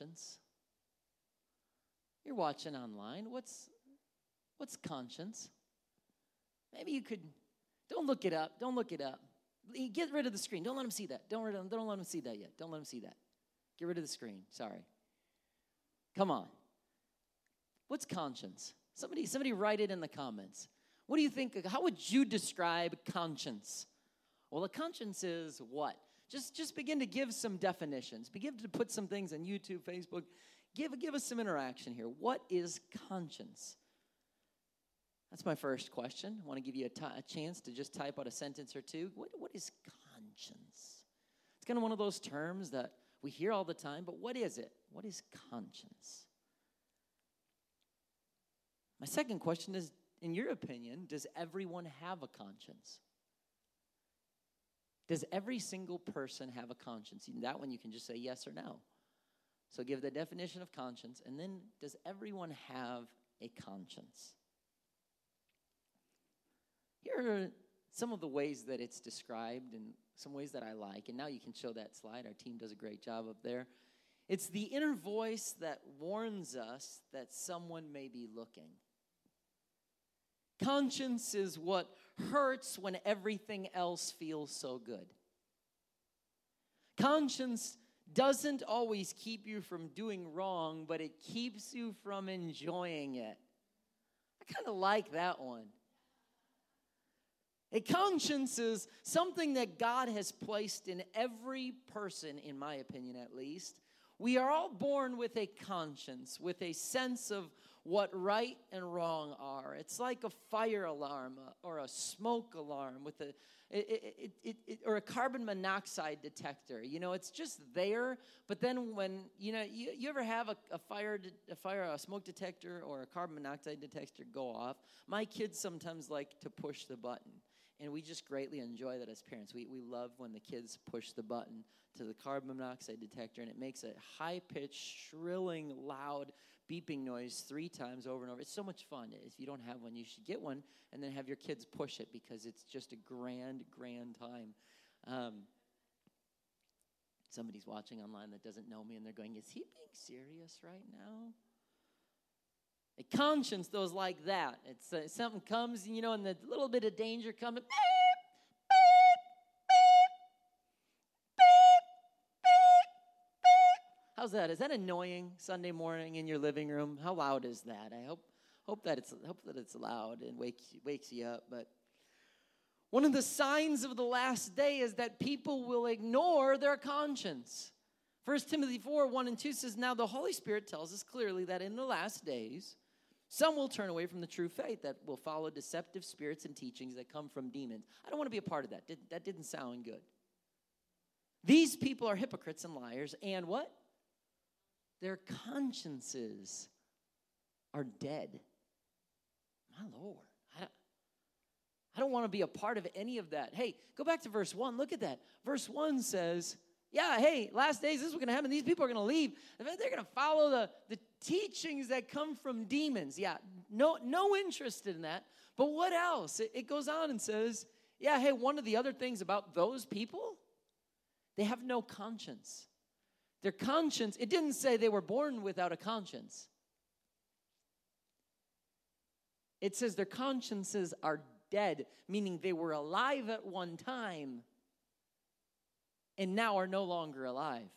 conscience? You're watching online. What's what's conscience? Maybe you could don't look it up. Don't look it up. Get rid of the screen. Don't let them see that. Don't, don't let them see that yet. Don't let them see that. Get rid of the screen. Sorry. Come on. What's conscience? Somebody, somebody write it in the comments. What do you think? How would you describe conscience? Well, a conscience is what? Just, just begin to give some definitions. Begin to put some things on YouTube, Facebook. Give, give us some interaction here. What is conscience? That's my first question. I want to give you a, t- a chance to just type out a sentence or two. What, what is conscience? It's kind of one of those terms that we hear all the time, but what is it? What is conscience? My second question is in your opinion, does everyone have a conscience? Does every single person have a conscience? That one, you can just say yes or no. So give the definition of conscience, and then does everyone have a conscience? Here are some of the ways that it's described and some ways that I like. And now you can show that slide. Our team does a great job up there. It's the inner voice that warns us that someone may be looking. Conscience is what hurts when everything else feels so good. Conscience doesn't always keep you from doing wrong, but it keeps you from enjoying it. I kind of like that one. A conscience is something that God has placed in every person, in my opinion at least. We are all born with a conscience, with a sense of what right and wrong are. It's like a fire alarm uh, or a smoke alarm with a it, it, it, or a carbon monoxide detector. You know, it's just there. But then when you know, you, you ever have a, a fire, a fire, a smoke detector or a carbon monoxide detector go off? My kids sometimes like to push the button and we just greatly enjoy that as parents. We, we love when the kids push the button to the carbon monoxide detector, and it makes a high pitched, shrilling, loud beeping noise three times over and over. It's so much fun. If you don't have one, you should get one and then have your kids push it because it's just a grand, grand time. Um, somebody's watching online that doesn't know me and they're going, Is he being serious right now? A conscience, those like that. It's uh, something comes, you know, and the little bit of danger coming. How's that? Is that annoying Sunday morning in your living room? How loud is that? I hope hope that it's hope that it's loud and wakes wakes you up. But one of the signs of the last day is that people will ignore their conscience. 1 Timothy 4 1 and 2 says, Now the Holy Spirit tells us clearly that in the last days, some will turn away from the true faith that will follow deceptive spirits and teachings that come from demons. I don't want to be a part of that. That didn't sound good. These people are hypocrites and liars, and what? Their consciences are dead. My Lord. I, I don't want to be a part of any of that. Hey, go back to verse 1. Look at that. Verse 1 says, yeah, hey, last days, this is what's going to happen. These people are going to leave. They're going to follow the, the teachings that come from demons. Yeah, no, no interest in that. But what else? It, it goes on and says, yeah, hey, one of the other things about those people, they have no conscience. Their conscience, it didn't say they were born without a conscience. It says their consciences are dead, meaning they were alive at one time and now are no longer alive.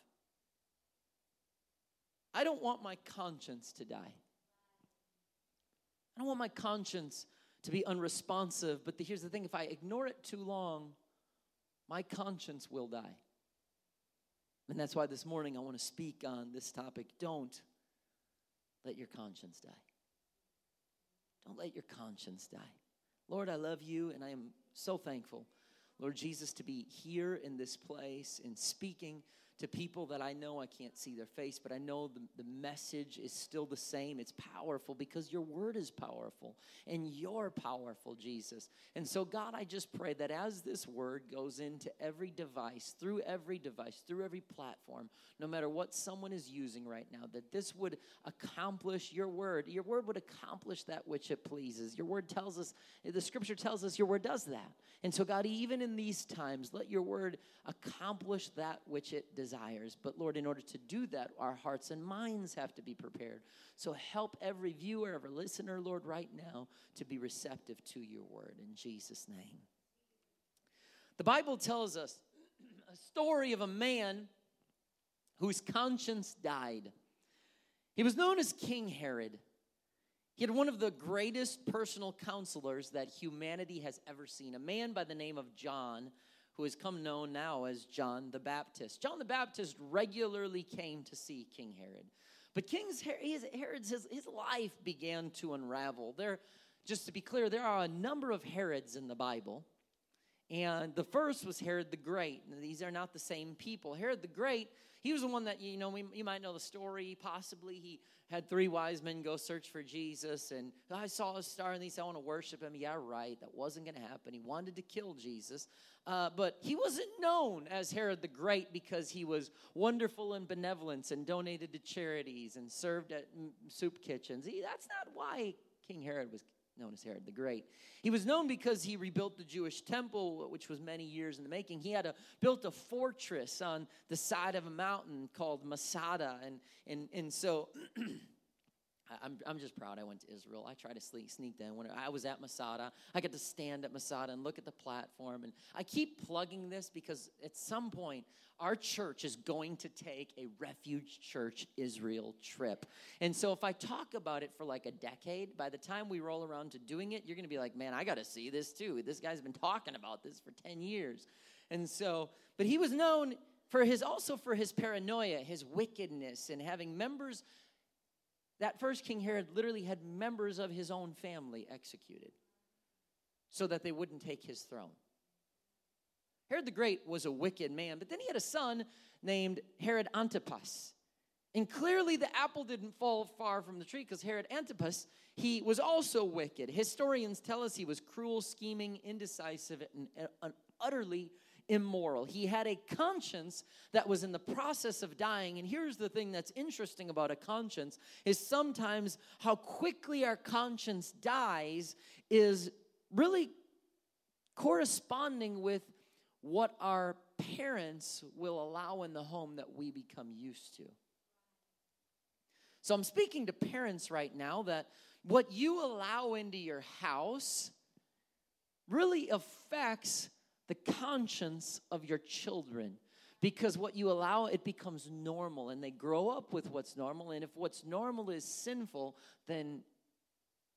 I don't want my conscience to die. I don't want my conscience to be unresponsive, but the, here's the thing if I ignore it too long, my conscience will die. And that's why this morning I want to speak on this topic. Don't let your conscience die. Don't let your conscience die. Lord, I love you and I am so thankful, Lord Jesus, to be here in this place and speaking to people that I know I can't see their face, but I know the, the message is still the same. It's powerful because your word is powerful and you're powerful, Jesus. And so, God, I just pray that as this word goes into every device, through every device, through every platform, no matter what someone is using right now, that this would accomplish your word. Your word would accomplish that which it pleases. Your word tells us, the scripture tells us your word does that. And so, God, even in these times, let your word accomplish that which it desires desires. But Lord, in order to do that, our hearts and minds have to be prepared. So help every viewer, every listener, Lord, right now to be receptive to your word in Jesus' name. The Bible tells us a story of a man whose conscience died. He was known as King Herod. He had one of the greatest personal counselors that humanity has ever seen, a man by the name of John, who has come known now as John the Baptist. John the Baptist regularly came to see King Herod. But King's Herod's his, his life began to unravel. There, just to be clear, there are a number of Herods in the Bible. And the first was Herod the Great. these are not the same people. Herod the Great he was the one that, you know, we, you might know the story. Possibly he had three wise men go search for Jesus, and I saw a star, and he said, I want to worship him. Yeah, right. That wasn't going to happen. He wanted to kill Jesus. Uh, but he wasn't known as Herod the Great because he was wonderful in benevolence and donated to charities and served at soup kitchens. He, that's not why King Herod was known as Herod the Great. He was known because he rebuilt the Jewish temple, which was many years in the making. He had a, built a fortress on the side of a mountain called Masada. And, and, and so I'm, I'm just proud I went to Israel. I tried to sneak, sneak in. When I was at Masada, I got to stand at Masada and look at the platform. And I keep plugging this because at some point, our church is going to take a refuge church Israel trip. And so if I talk about it for like a decade, by the time we roll around to doing it, you're going to be like, man, I got to see this too. This guy's been talking about this for 10 years. And so, but he was known for his also for his paranoia, his wickedness, and having members that first King Herod literally had members of his own family executed so that they wouldn't take his throne. Herod the Great was a wicked man, but then he had a son named Herod Antipas. And clearly the apple didn't fall far from the tree because Herod Antipas, he was also wicked. Historians tell us he was cruel, scheming, indecisive, and utterly immoral. He had a conscience that was in the process of dying. And here's the thing that's interesting about a conscience is sometimes how quickly our conscience dies is really corresponding with what our parents will allow in the home that we become used to. So I'm speaking to parents right now that what you allow into your house really affects the conscience of your children because what you allow it becomes normal and they grow up with what's normal and if what's normal is sinful then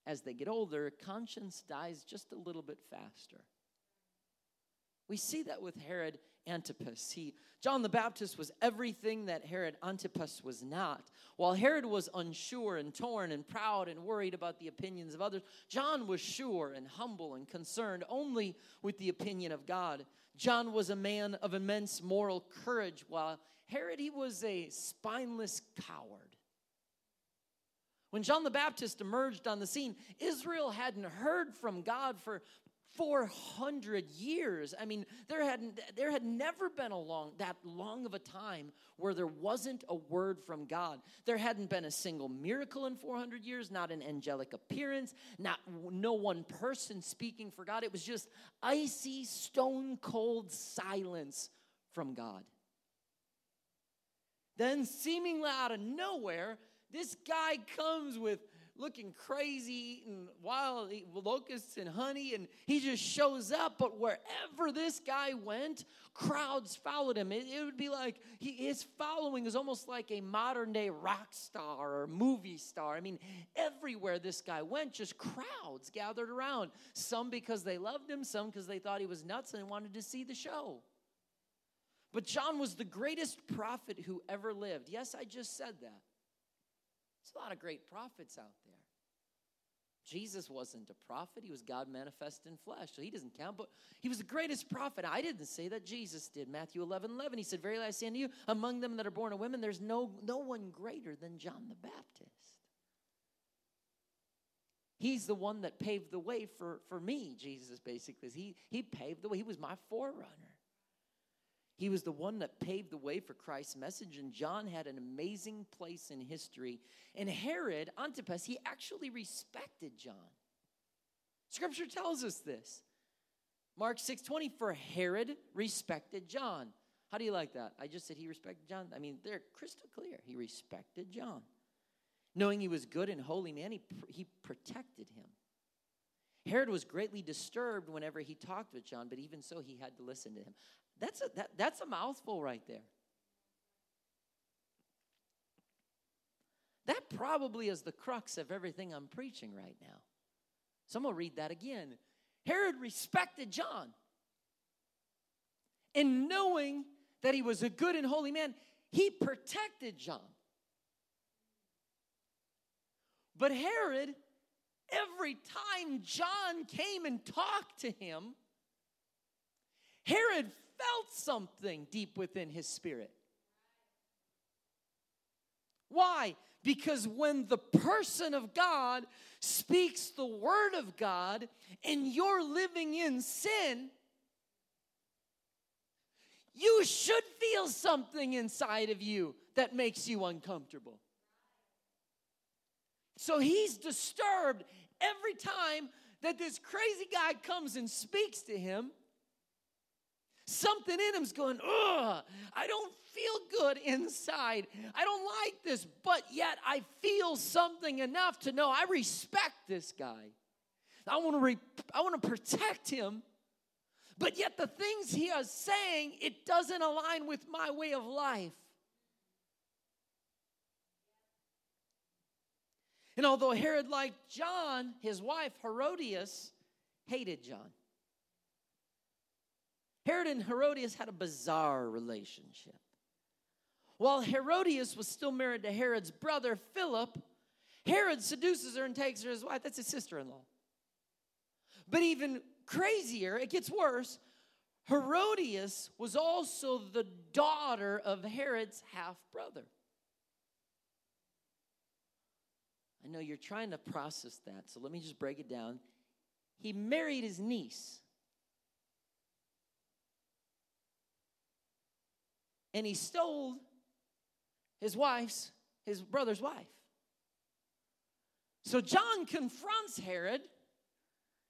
as they get older conscience dies just a little bit faster. We see that with herod Antipas. He, John the Baptist was everything that Herod Antipas was not. While Herod was unsure and torn and proud and worried about the opinions of others, John was sure and humble and concerned only with the opinion of God. John was a man of immense moral courage, while Herod, he was a spineless coward. When John the Baptist emerged on the scene, Israel hadn't heard from God for 400 years. I mean, there had, there had never been a long, that long of a time where there wasn't a word from God. There hadn't been a single miracle in 400 years, not an angelic appearance, not no one person speaking for God. It was just icy, stone cold silence from God. Then, seemingly out of nowhere, this guy comes with looking crazy, eating wild locusts and honey, and he just shows up. But wherever this guy went, crowds followed him. It, it would be like he, his following is almost like a modern day rock star or movie star. I mean, everywhere this guy went, just crowds gathered around. Some because they loved him, some because they thought he was nuts and wanted to see the show. But John was the greatest prophet who ever lived. Yes, I just said that. There's a lot of great prophets out there. Jesus wasn't a prophet, he was God manifest in flesh, so he doesn't count, but he was the greatest prophet. I didn't say that, Jesus did. Matthew 11 11, he said, Very I say unto you, among them that are born of women, there's no, no one greater than John the Baptist. He's the one that paved the way for, for me, Jesus basically. He, he paved the way, he was my forerunner. He was the one that paved the way for Christ's message, and John had an amazing place in history. And Herod Antipas, he actually respected John. Scripture tells us this. Mark 6:20 for Herod respected John. How do you like that? I just said he respected John. I mean, they're crystal clear. He respected John. Knowing he was good and holy man, he, he protected him. Herod was greatly disturbed whenever he talked with John, but even so, he had to listen to him. That's a, that, that's a mouthful right there. That probably is the crux of everything I'm preaching right now. So I'm going to read that again. Herod respected John. And knowing that he was a good and holy man, he protected John. But Herod, every time John came and talked to him, Herod felt something deep within his spirit. Why? Because when the person of God speaks the word of God and you're living in sin, you should feel something inside of you that makes you uncomfortable. So he's disturbed every time that this crazy guy comes and speaks to him. Something in him's going, ugh, I don't feel good inside. I don't like this, but yet I feel something enough to know I respect this guy. I want to re- I want to protect him. But yet the things he is saying, it doesn't align with my way of life. And although Herod liked John, his wife Herodias hated John. Herod and Herodias had a bizarre relationship. While Herodias was still married to Herod's brother Philip, Herod seduces her and takes her as his wife. That's his sister in law. But even crazier, it gets worse. Herodias was also the daughter of Herod's half brother. I know you're trying to process that, so let me just break it down. He married his niece. And he stole his wife's, his brother's wife. So John confronts Herod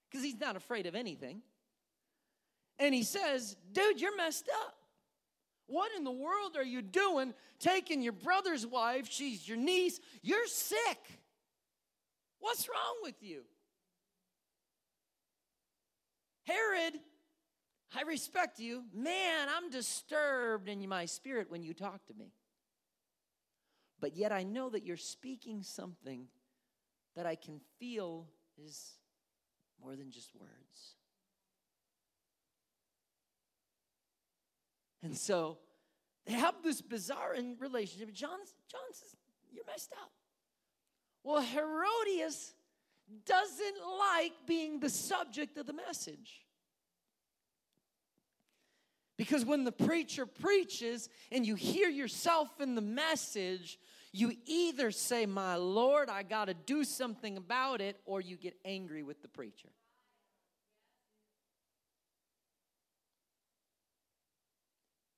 because he's not afraid of anything. And he says, Dude, you're messed up. What in the world are you doing taking your brother's wife? She's your niece. You're sick. What's wrong with you? Herod, I respect you. Man, I'm disturbed in my spirit when you talk to me. But yet I know that you're speaking something that I can feel is more than just words. And so they have this bizarre relationship. John, John says, You're messed up. Well, Herodias doesn't like being the subject of the message. Because when the preacher preaches and you hear yourself in the message, you either say, My Lord, I got to do something about it, or you get angry with the preacher.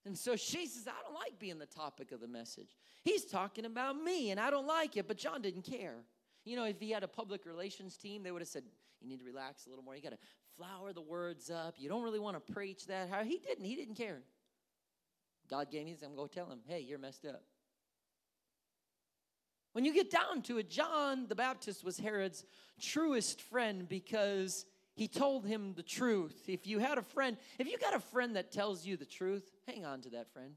And so she says, I don't like being the topic of the message. He's talking about me, and I don't like it, but John didn't care. You know, if he had a public relations team, they would have said, You need to relax a little more. You got to flower the words up. You don't really want to preach that. How he didn't. He didn't care. God gave me this. I'm going to tell him, Hey, you're messed up. When you get down to it, John the Baptist was Herod's truest friend because he told him the truth. If you had a friend, if you got a friend that tells you the truth, hang on to that friend.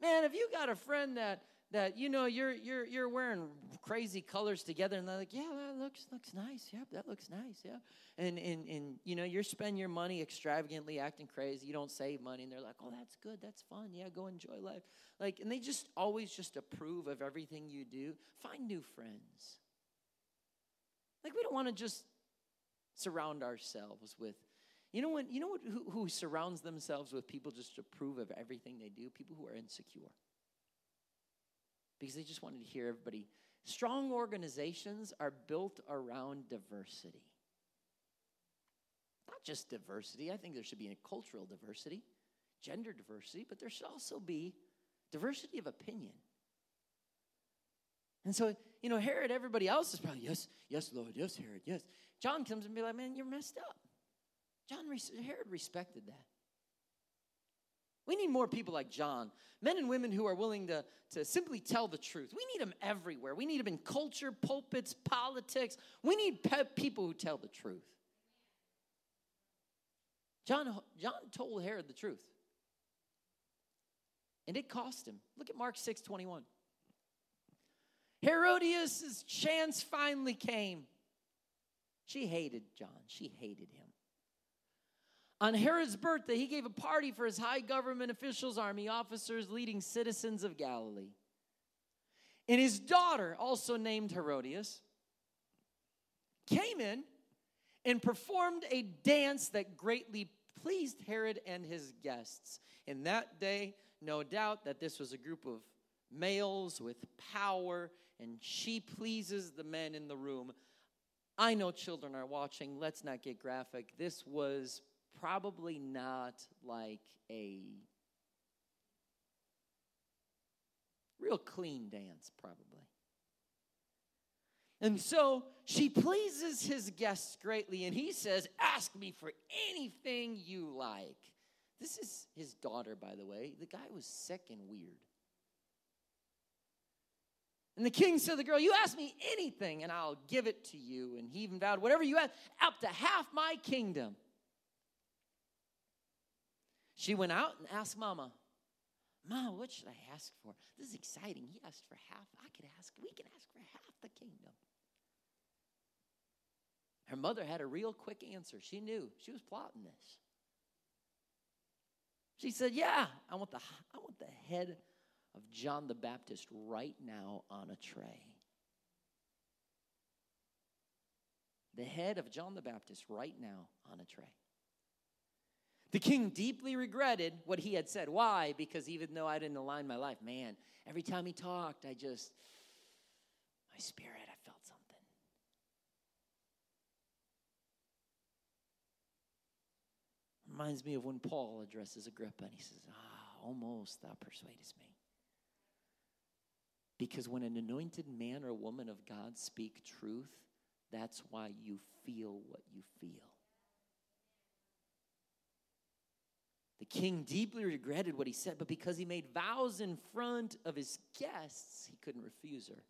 Man, if you got a friend that that you know you're you're you're wearing crazy colors together and they're like, yeah, that looks looks nice. Yep, that looks nice. Yeah. And and and you know, you're spending your money extravagantly, acting crazy. You don't save money, and they're like, oh, that's good, that's fun. Yeah, go enjoy life. Like, and they just always just approve of everything you do. Find new friends. Like, we don't want to just surround ourselves with you know when you know what, who, who surrounds themselves with people just approve of everything they do people who are insecure because they just wanted to hear everybody strong organizations are built around diversity not just diversity i think there should be a cultural diversity gender diversity but there should also be diversity of opinion and so, you know, Herod, everybody else is probably, yes, yes, Lord, yes, Herod, yes. John comes and be like, man, you're messed up. John, Herod respected that. We need more people like John, men and women who are willing to, to simply tell the truth. We need them everywhere. We need them in culture, pulpits, politics. We need pe- people who tell the truth. John, John told Herod the truth. And it cost him. Look at Mark 6 21. Herodias' chance finally came. She hated John, she hated him. On Herod's birthday, he gave a party for his high government officials, army officers, leading citizens of Galilee. And his daughter, also named Herodias, came in and performed a dance that greatly pleased Herod and his guests. In that day, no doubt that this was a group of males with power, and she pleases the men in the room. I know children are watching. Let's not get graphic. This was probably not like a real clean dance, probably. And so she pleases his guests greatly, and he says, Ask me for anything you like. This is his daughter, by the way. The guy was sick and weird. And the king said to the girl, You ask me anything, and I'll give it to you. And he even vowed, Whatever you ask, up to half my kingdom. She went out and asked Mama, Mama, what should I ask for? This is exciting. He asked for half. I could ask, we can ask for half the kingdom. Her mother had a real quick answer. She knew she was plotting this. She said, Yeah, I want the, I want the head of John the Baptist right now on a tray. The head of John the Baptist right now on a tray. The king deeply regretted what he had said. Why? Because even though I didn't align my life, man, every time he talked, I just, my spirit, I felt something. Reminds me of when Paul addresses Agrippa and he says, Ah, almost thou persuadest me. Because when an anointed man or woman of God speak truth, that's why you feel what you feel. The king deeply regretted what he said, but because he made vows in front of his guests, he couldn't refuse her.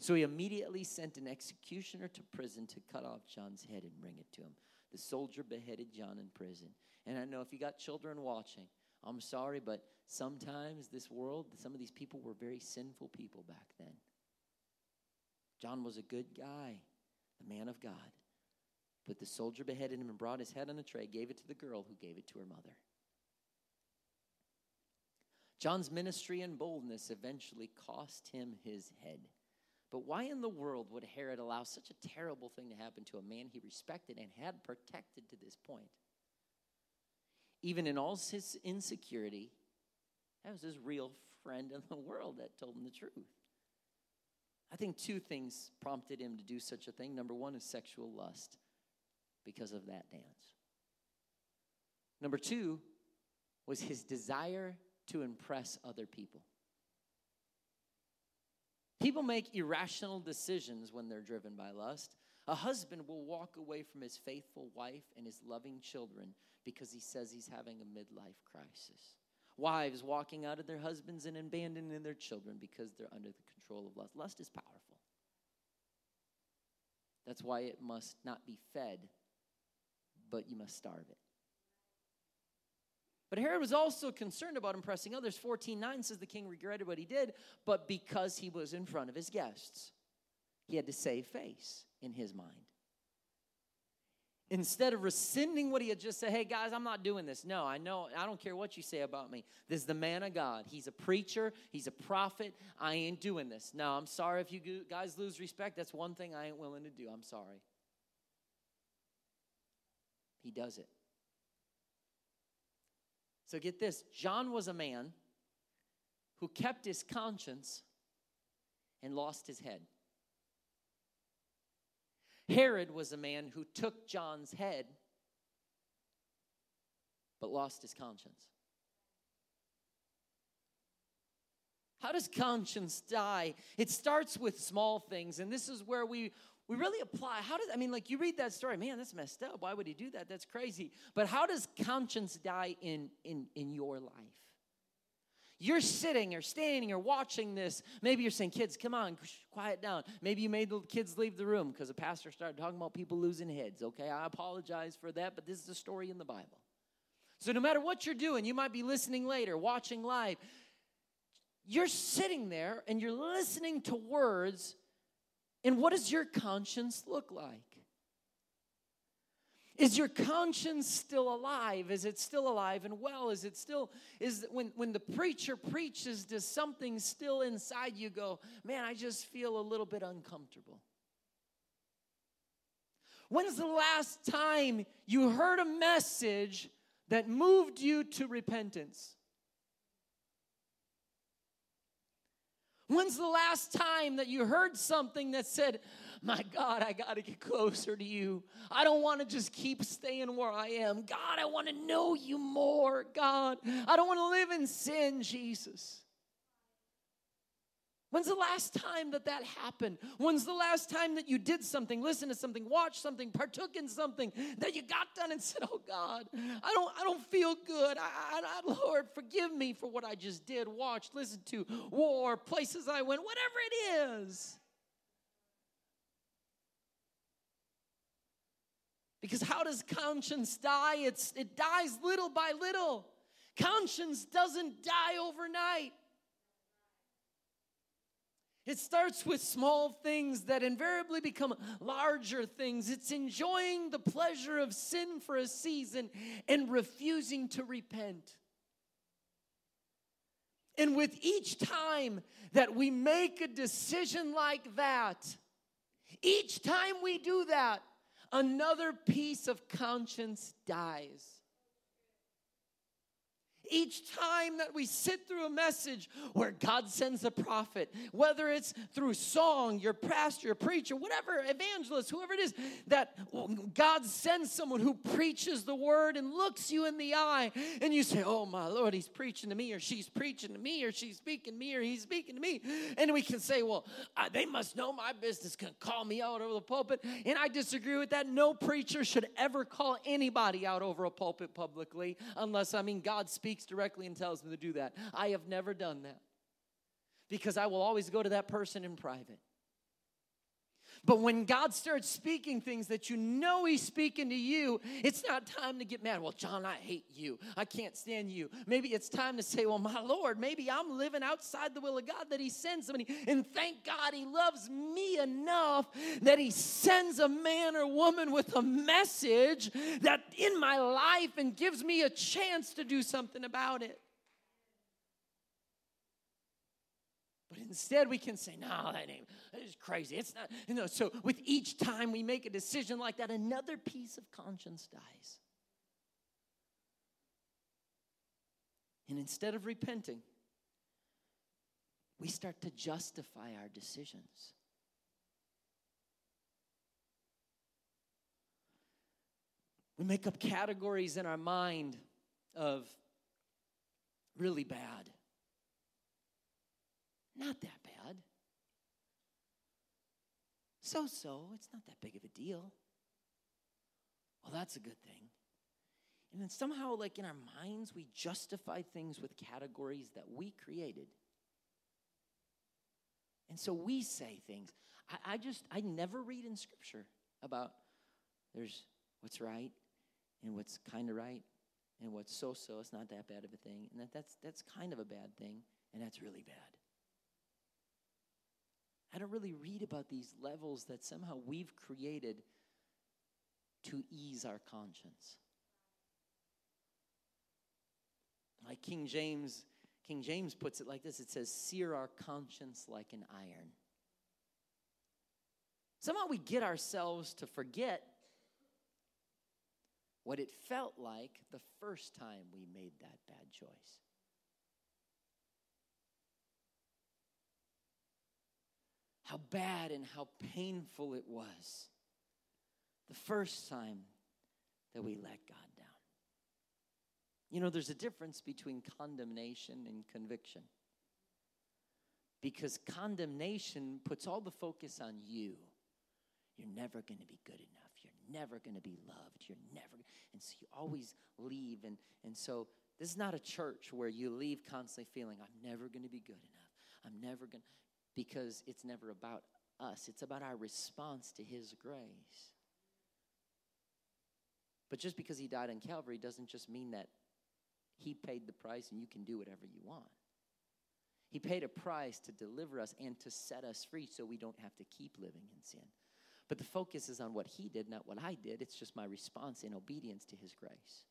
So he immediately sent an executioner to prison to cut off John's head and bring it to him. The soldier beheaded John in prison. And I know if you got children watching, I'm sorry, but sometimes this world, some of these people were very sinful people back then. John was a good guy, a man of God. But the soldier beheaded him and brought his head on a tray, gave it to the girl who gave it to her mother. John's ministry and boldness eventually cost him his head. But why in the world would Herod allow such a terrible thing to happen to a man he respected and had protected to this point? Even in all his insecurity, that was his real friend in the world that told him the truth. I think two things prompted him to do such a thing. Number one is sexual lust because of that dance. Number two was his desire to impress other people. People make irrational decisions when they're driven by lust. A husband will walk away from his faithful wife and his loving children because he says he's having a midlife crisis. Wives walking out of their husbands and abandoning their children because they're under the control of lust. Lust is powerful. That's why it must not be fed but you must starve it. But Herod was also concerned about impressing others. 14:9 says the king regretted what he did, but because he was in front of his guests, he had to save face in his mind. Instead of rescinding what he had just said, hey guys, I'm not doing this. No, I know, I don't care what you say about me. This is the man of God. He's a preacher, he's a prophet. I ain't doing this. No, I'm sorry if you guys lose respect. That's one thing I ain't willing to do. I'm sorry. He does it. So get this John was a man who kept his conscience and lost his head. Herod was a man who took John's head but lost his conscience. How does conscience die? It starts with small things, and this is where we we really apply how does i mean like you read that story man that's messed up. Why would he do that? That's crazy. But how does conscience die in in in your life? You're sitting or standing or watching this. Maybe you're saying kids come on quiet down. Maybe you made the kids leave the room because the pastor started talking about people losing heads okay? I apologize for that but this is a story in the bible. So no matter what you're doing you might be listening later watching live. You're sitting there and you're listening to words and what does your conscience look like? Is your conscience still alive? Is it still alive and well? Is it still, is when, when the preacher preaches, does something still inside you go, man, I just feel a little bit uncomfortable? When's the last time you heard a message that moved you to repentance? When's the last time that you heard something that said, My God, I got to get closer to you. I don't want to just keep staying where I am. God, I want to know you more. God, I don't want to live in sin, Jesus. When's the last time that that happened? When's the last time that you did something, listened to something, watched something, partook in something that you got done and said, "Oh God, I don't, I don't feel good. I, I, Lord, forgive me for what I just did, watched, listened to, war, places I went, whatever it is." Because how does conscience die? It's, it dies little by little. Conscience doesn't die overnight. It starts with small things that invariably become larger things. It's enjoying the pleasure of sin for a season and refusing to repent. And with each time that we make a decision like that, each time we do that, another piece of conscience dies. Each time that we sit through a message where God sends a prophet, whether it's through song, your pastor, your preacher, whatever, evangelist, whoever it is, that God sends someone who preaches the word and looks you in the eye, and you say, Oh my Lord, he's preaching to me, or she's preaching to me, or she's speaking to me, or he's speaking to me. And we can say, Well, uh, they must know my business, can call me out over the pulpit. And I disagree with that. No preacher should ever call anybody out over a pulpit publicly, unless, I mean, God speaks speaks directly and tells me to do that. I have never done that because I will always go to that person in private. But when God starts speaking things that you know He's speaking to you, it's not time to get mad. Well, John, I hate you. I can't stand you. Maybe it's time to say, Well, my Lord, maybe I'm living outside the will of God that He sends somebody. And thank God He loves me enough that He sends a man or woman with a message that in my life and gives me a chance to do something about it. Instead, we can say, no, that that is crazy. It's not, you know. So, with each time we make a decision like that, another piece of conscience dies. And instead of repenting, we start to justify our decisions. We make up categories in our mind of really bad not that bad. So so, it's not that big of a deal. Well, that's a good thing. And then somehow, like in our minds, we justify things with categories that we created. And so we say things. I, I just, I never read in Scripture about there's what's right and what's kind of right and what's so so. It's not that bad of a thing. And that, that's, that's kind of a bad thing, and that's really bad. I don't really read about these levels that somehow we've created to ease our conscience. Like King James, King James puts it like this it says, sear our conscience like an iron. Somehow we get ourselves to forget what it felt like the first time we made that bad choice. How bad and how painful it was the first time that we let God down. You know, there's a difference between condemnation and conviction. Because condemnation puts all the focus on you you're never going to be good enough. You're never going to be loved. You're never, and so you always leave. And, and so this is not a church where you leave constantly feeling, I'm never going to be good enough. I'm never going to, because it's never about us, it's about our response to His grace. But just because He died on Calvary doesn't just mean that He paid the price and you can do whatever you want. He paid a price to deliver us and to set us free so we don't have to keep living in sin. But the focus is on what He did, not what I did. It's just my response in obedience to His grace.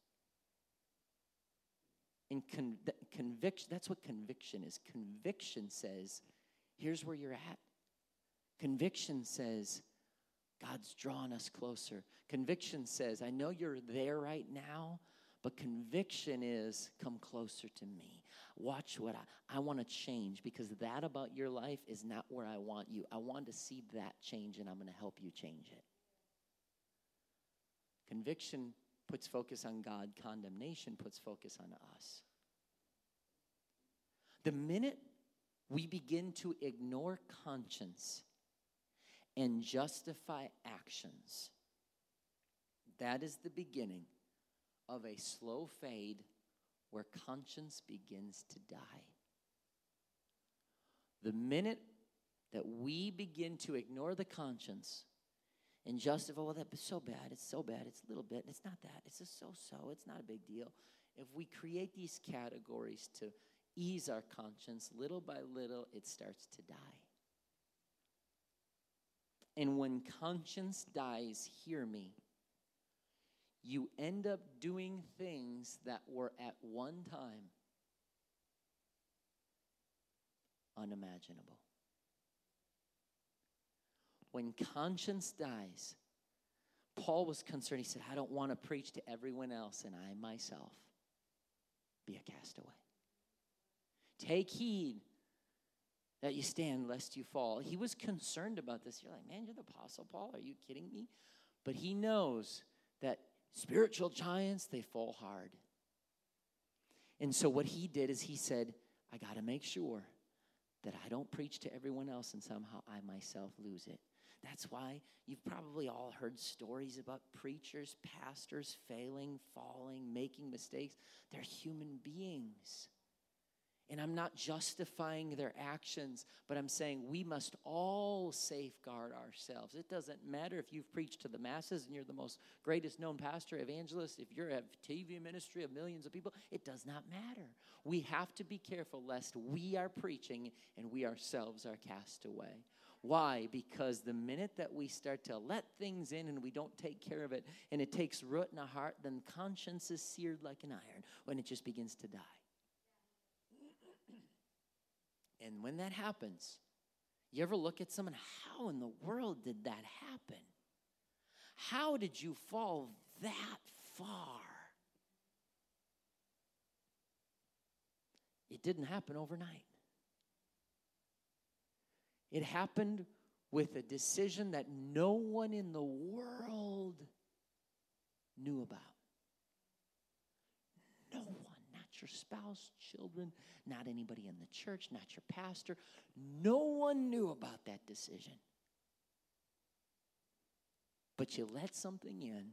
And con- conviction, that's what conviction is. Conviction says, here's where you're at. Conviction says, God's drawing us closer. Conviction says, I know you're there right now, but conviction is, come closer to me. Watch what I, I want to change because that about your life is not where I want you. I want to see that change and I'm going to help you change it. Conviction puts focus on God, condemnation puts focus on us. The minute we begin to ignore conscience and justify actions, that is the beginning of a slow fade where conscience begins to die. The minute that we begin to ignore the conscience and justify, well, that's so bad, it's so bad, it's a little bit, it's not that, it's just so so, it's not a big deal. If we create these categories to ease our conscience, little by little, it starts to die. And when conscience dies, hear me, you end up doing things that were at one time unimaginable. When conscience dies, Paul was concerned. He said, I don't want to preach to everyone else, and I myself be a castaway. Take heed that you stand lest you fall. He was concerned about this. You're like, man, you're the Apostle Paul. Are you kidding me? But he knows that spiritual giants, they fall hard. And so what he did is he said, I got to make sure that I don't preach to everyone else and somehow I myself lose it. That's why you've probably all heard stories about preachers, pastors failing, falling, making mistakes. They're human beings. And I'm not justifying their actions, but I'm saying we must all safeguard ourselves. It doesn't matter if you've preached to the masses and you're the most greatest known pastor, evangelist, if you're a TV ministry of millions of people, it does not matter. We have to be careful lest we are preaching and we ourselves are cast away. Why? Because the minute that we start to let things in and we don't take care of it and it takes root in our heart, then conscience is seared like an iron when it just begins to die. And when that happens, you ever look at someone, how in the world did that happen? How did you fall that far? It didn't happen overnight. It happened with a decision that no one in the world knew about. No one your spouse, children, not anybody in the church, not your pastor. No one knew about that decision. But you let something in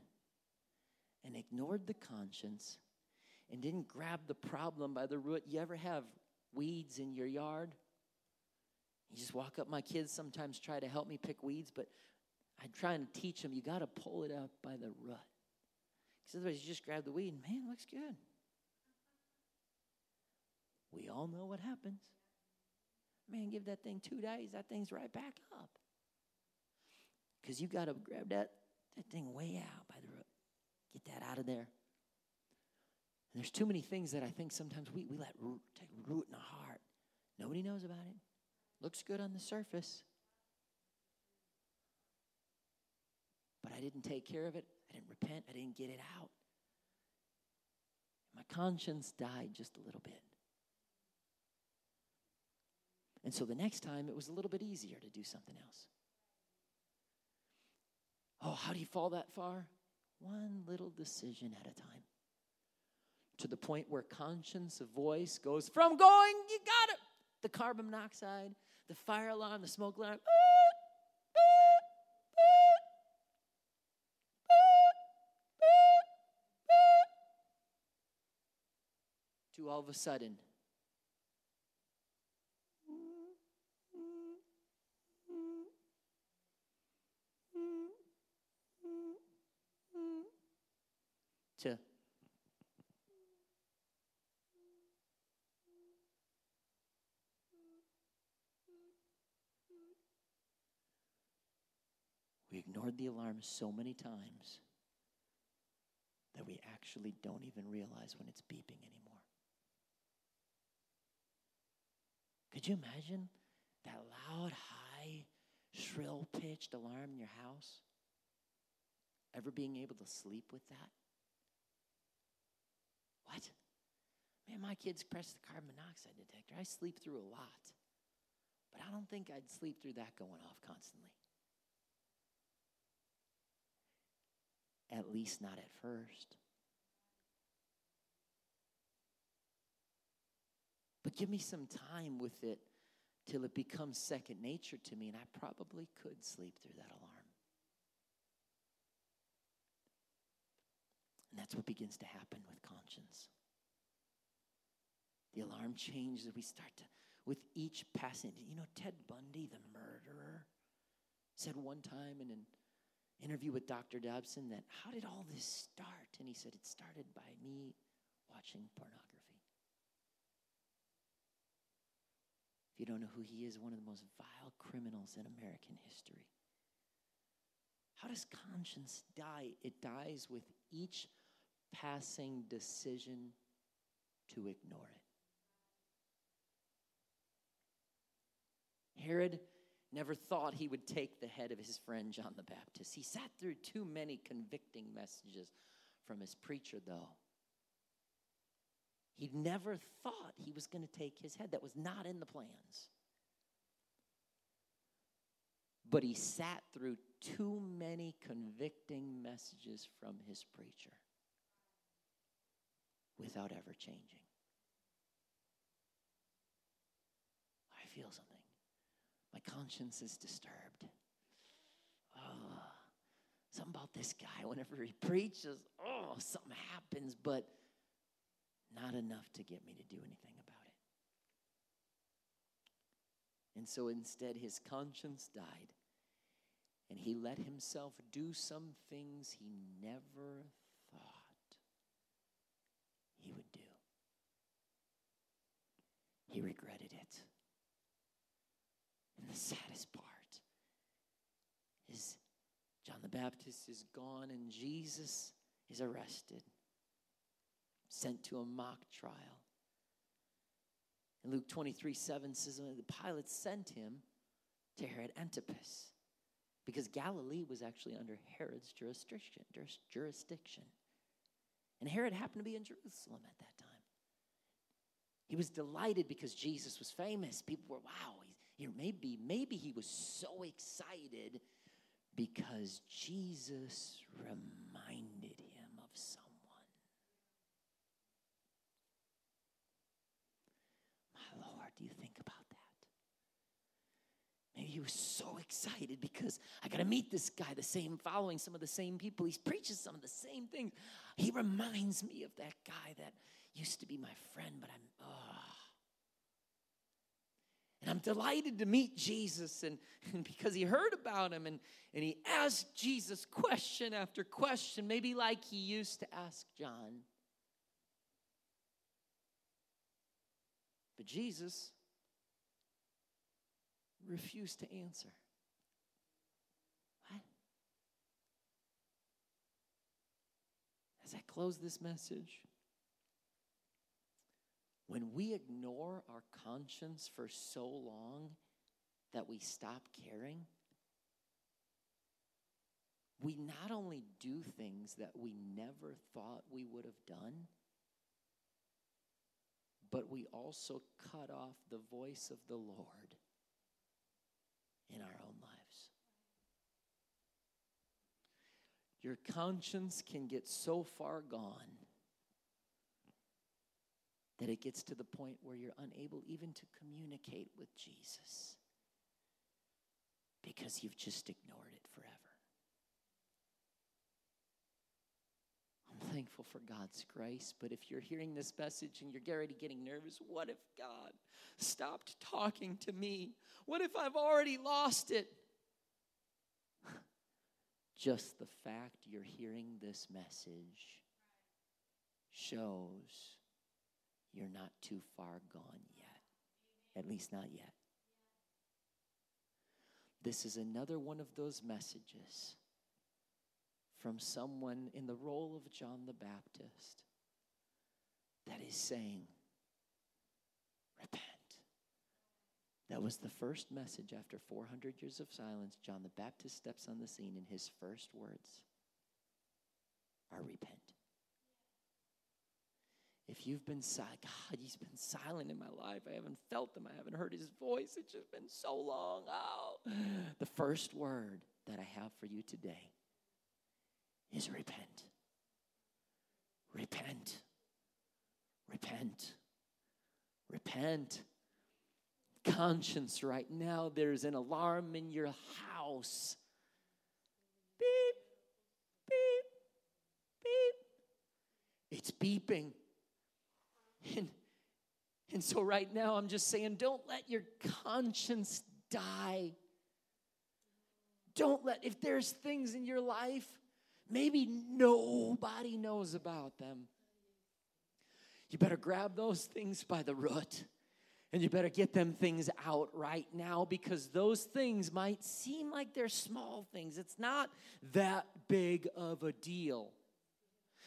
and ignored the conscience and didn't grab the problem by the root. You ever have weeds in your yard? You just walk up. My kids sometimes try to help me pick weeds, but I try and teach them you got to pull it out by the root. Because otherwise, you just grab the weed and man, looks good. We all know what happens. Man, give that thing two days, that thing's right back up. Because you got to grab that, that thing way out by the root. Get that out of there. And there's too many things that I think sometimes we, we let root, take root in our heart. Nobody knows about it. Looks good on the surface. But I didn't take care of it. I didn't repent. I didn't get it out. My conscience died just a little bit. And so the next time it was a little bit easier to do something else. Oh, how do you fall that far? One little decision at a time. To the point where conscience, a voice goes from going, you got it, the carbon monoxide, the fire alarm, the smoke alarm. Ah, ah, ah, to all of a sudden ignored the alarm so many times that we actually don't even realize when it's beeping anymore. Could you imagine that loud, high, shrill pitched alarm in your house? Ever being able to sleep with that? What? Man, my kids press the carbon monoxide detector. I sleep through a lot. But I don't think I'd sleep through that going off constantly. At least not at first. But give me some time with it till it becomes second nature to me, and I probably could sleep through that alarm. And that's what begins to happen with conscience. The alarm changes. As we start to, with each passing. You know, Ted Bundy, the murderer, said one time in an interview with Dr. Dobson that, How did all this start? And he said, It started by me watching pornography. If you don't know who he is, one of the most vile criminals in American history. How does conscience die? It dies with each passing decision to ignore it. Herod never thought he would take the head of his friend John the Baptist. He sat through too many convicting messages from his preacher, though. He never thought he was going to take his head. That was not in the plans. But he sat through too many convicting messages from his preacher without ever changing. I feel something. My conscience is disturbed. Oh, something about this guy, whenever he preaches, oh, something happens, but not enough to get me to do anything about it. And so instead, his conscience died, and he let himself do some things he never thought he would do. He regretted it. The saddest part is John the Baptist is gone and Jesus is arrested, sent to a mock trial. And Luke 23 7 says the Pilate sent him to Herod Antipas because Galilee was actually under Herod's jurisdiction. jurisdiction. And Herod happened to be in Jerusalem at that time. He was delighted because Jesus was famous. People were, wow, you know, maybe, maybe he was so excited because Jesus reminded him of someone. My Lord, do you think about that? Maybe he was so excited because I got to meet this guy, the same following, some of the same people. He's preaching some of the same things. He reminds me of that guy that used to be my friend, but I'm, oh, and I'm delighted to meet Jesus and, and because he heard about him and, and he asked Jesus question after question, maybe like he used to ask John. But Jesus refused to answer. What? As I close this message, when we ignore our conscience for so long that we stop caring, we not only do things that we never thought we would have done, but we also cut off the voice of the Lord in our own lives. Your conscience can get so far gone that it gets to the point where you're unable even to communicate with Jesus because you've just ignored it forever. I'm thankful for God's grace. But if you're hearing this message and you're already getting nervous, what if God stopped talking to me? What if I've already lost it? Just the fact you're hearing this message shows you're not too far gone yet. At least not yet. This is another one of those messages from someone in the role of John the Baptist that is saying, Repent. That was the first message after 400 years of silence. John the Baptist steps on the scene, and his first words are repent. If you've been silent, God, He's been silent in my life. I haven't felt Him. I haven't heard His voice. It's just been so long. Oh, the first word that I have for you today is repent. Repent. Repent. Repent. Conscience, right now, there's an alarm in your house. Beep, beep, beep. It's beeping. And, and so, right now, I'm just saying, don't let your conscience die. Don't let, if there's things in your life maybe nobody knows about them. You better grab those things by the root and you better get them things out right now because those things might seem like they're small things. It's not that big of a deal.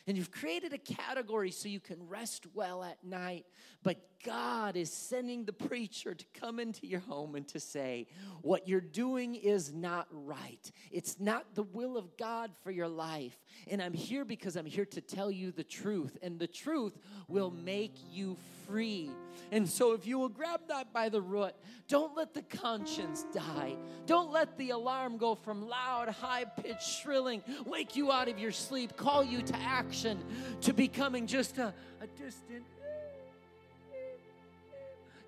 And you've created a category so you can rest well at night. But God is sending the preacher to come into your home and to say, What you're doing is not right. It's not the will of God for your life. And I'm here because I'm here to tell you the truth. And the truth will make you free. And so, if you will grab that by the root, don't let the conscience die. Don't let the alarm go from loud, high pitched shrilling, wake you out of your sleep, call you to action, to becoming just a, a distant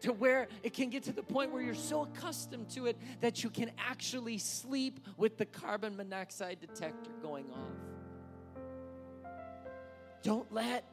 to where it can get to the point where you're so accustomed to it that you can actually sleep with the carbon monoxide detector going off. Don't let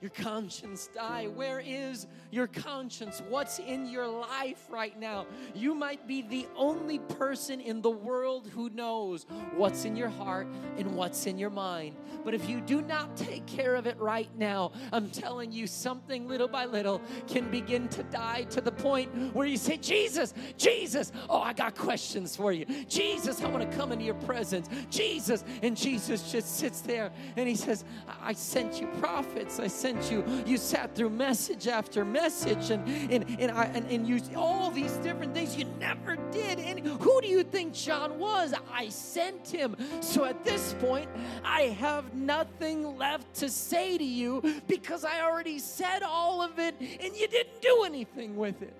your conscience die? Where is your conscience? What's in your life right now? You might be the only person in the world who knows what's in your heart and what's in your mind. But if you do not take care of it right now, I'm telling you, something little by little can begin to die to the point where you say, Jesus, Jesus, oh, I got questions for you. Jesus, I want to come into your presence. Jesus. And Jesus just sits there and he says, I sent you prophets. I sent sent you. You sat through message after message and, and, and, I, and, and you all these different things. You never did. And who do you think John was? I sent him. So at this point, I have nothing left to say to you because I already said all of it and you didn't do anything with it.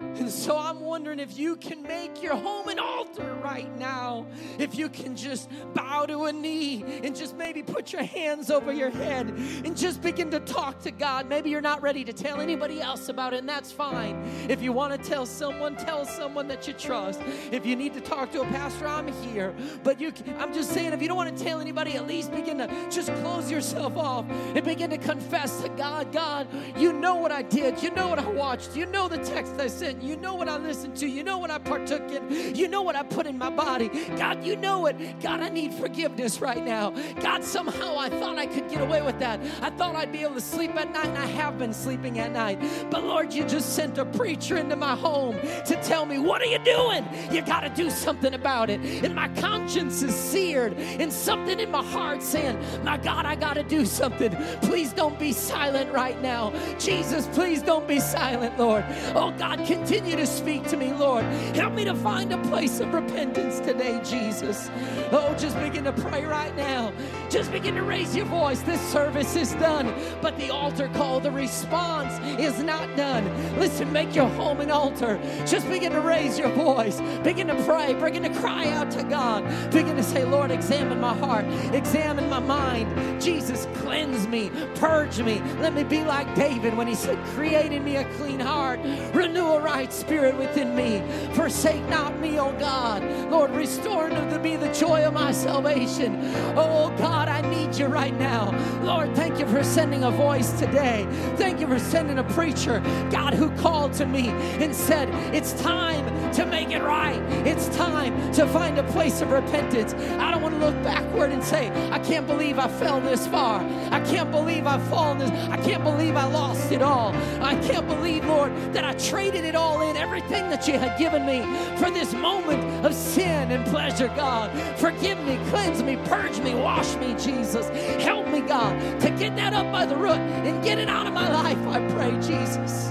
And so I'm wondering if you can make your home an altar right now. If you can just bow to a knee and just maybe put your hands over your head and just begin to talk to God. Maybe you're not ready to tell anybody else about it, and that's fine. If you want to tell someone, tell someone that you trust. If you need to talk to a pastor, I'm here. But you, I'm just saying, if you don't want to tell anybody, at least begin to just close yourself off and begin to confess to God God, you know what I did. You know what I watched. You know the text I sent you know what I listened to. You know what I partook in. You know what I put in my body. God, you know it. God, I need forgiveness right now. God, somehow I thought I could get away with that. I thought I'd be able to sleep at night, and I have been sleeping at night. But Lord, you just sent a preacher into my home to tell me, What are you doing? You got to do something about it. And my conscience is seared, and something in my heart saying, My God, I got to do something. Please don't be silent right now. Jesus, please don't be silent, Lord. Oh, God, continue continue to speak to me, Lord. Help me to find a place of repentance today, Jesus. Oh, just begin to pray right now. Just begin to raise your voice. This service is done, but the altar call, the response is not done. Listen, make your home an altar. Just begin to raise your voice. Begin to pray. Begin to cry out to God. Begin to say, Lord, examine my heart, examine my mind. Jesus, cleanse me, purge me. Let me be like David when he said, Create in me a clean heart, renew a spirit within me. Forsake not me, O God. Lord, restore unto me the joy of my salvation. Oh God, I need you right now. Lord, thank you for sending a voice today. Thank you for sending a preacher, God, who called to me and said, It's time to make it right. It's time to find a place of repentance. I don't want to look backward and say, I can't believe I fell this far. I can't believe I've fallen this. I can't believe I lost it all. I can't believe, Lord, that I traded it all in, everything that you had given me for this moment of sin and pleasure, God. Forgive me, cleanse me, purge me, wash me, Jesus. Help me, God, to get that up by the root and get it out of my life, I pray, Jesus.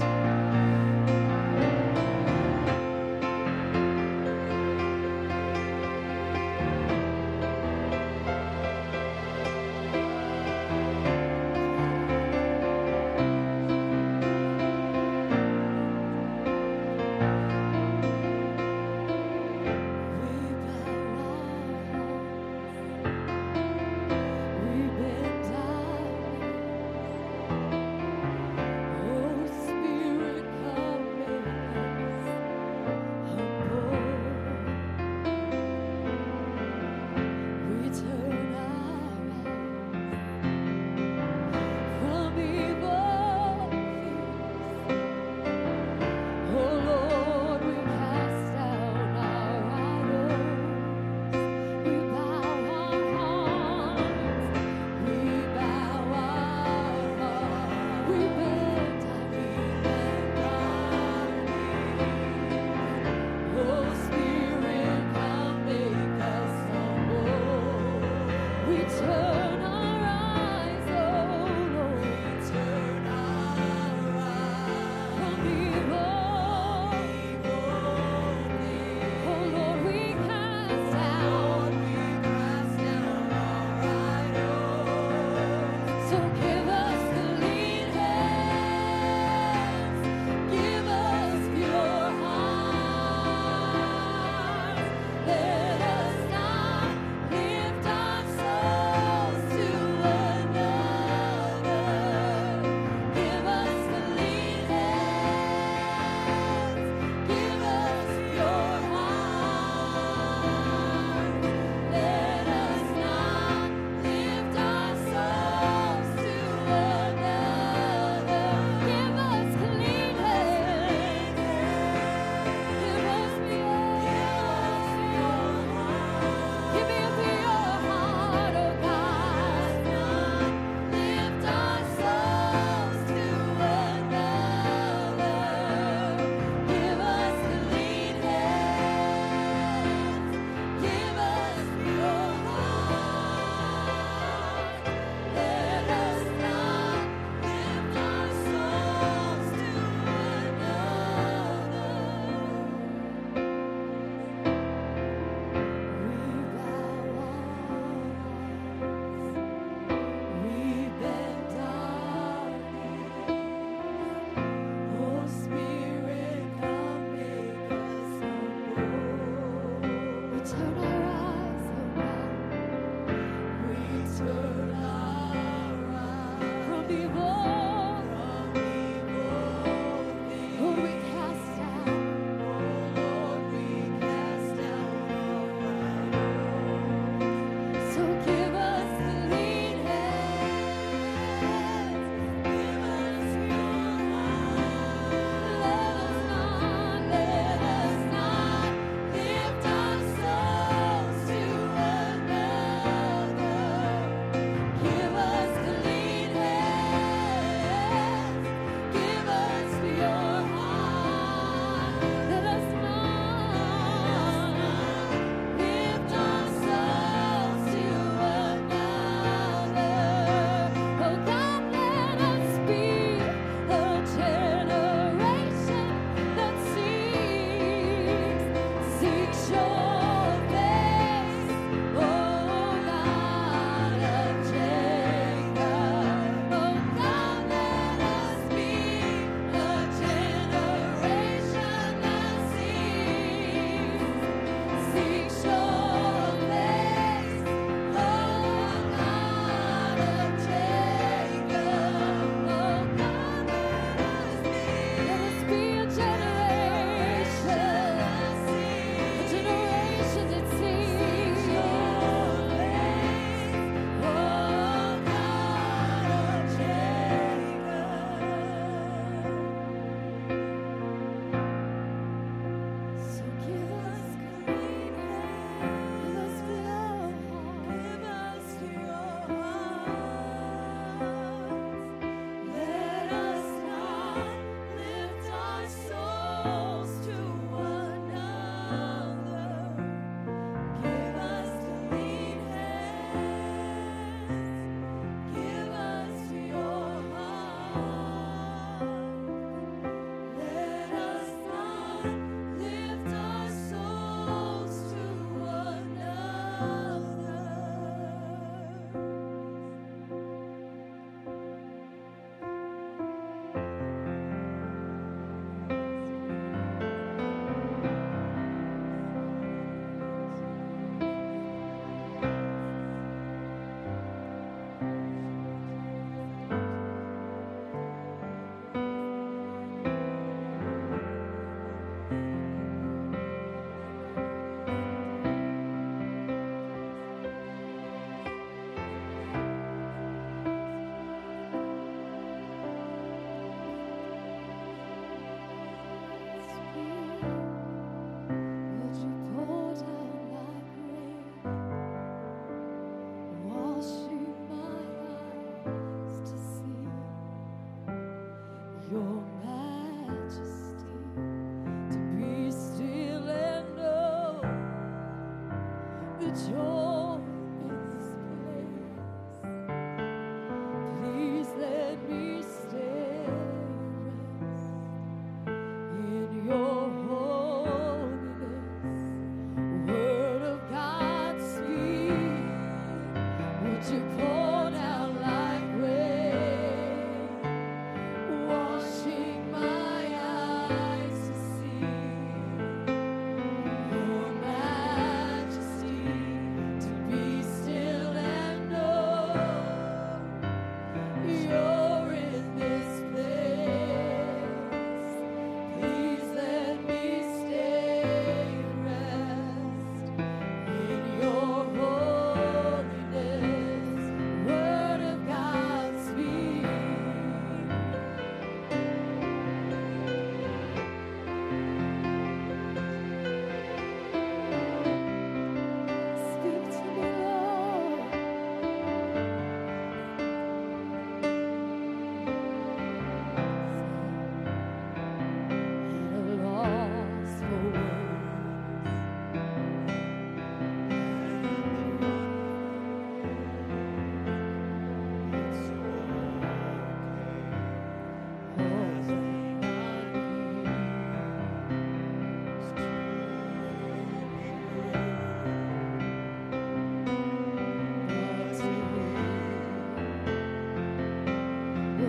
就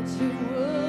word.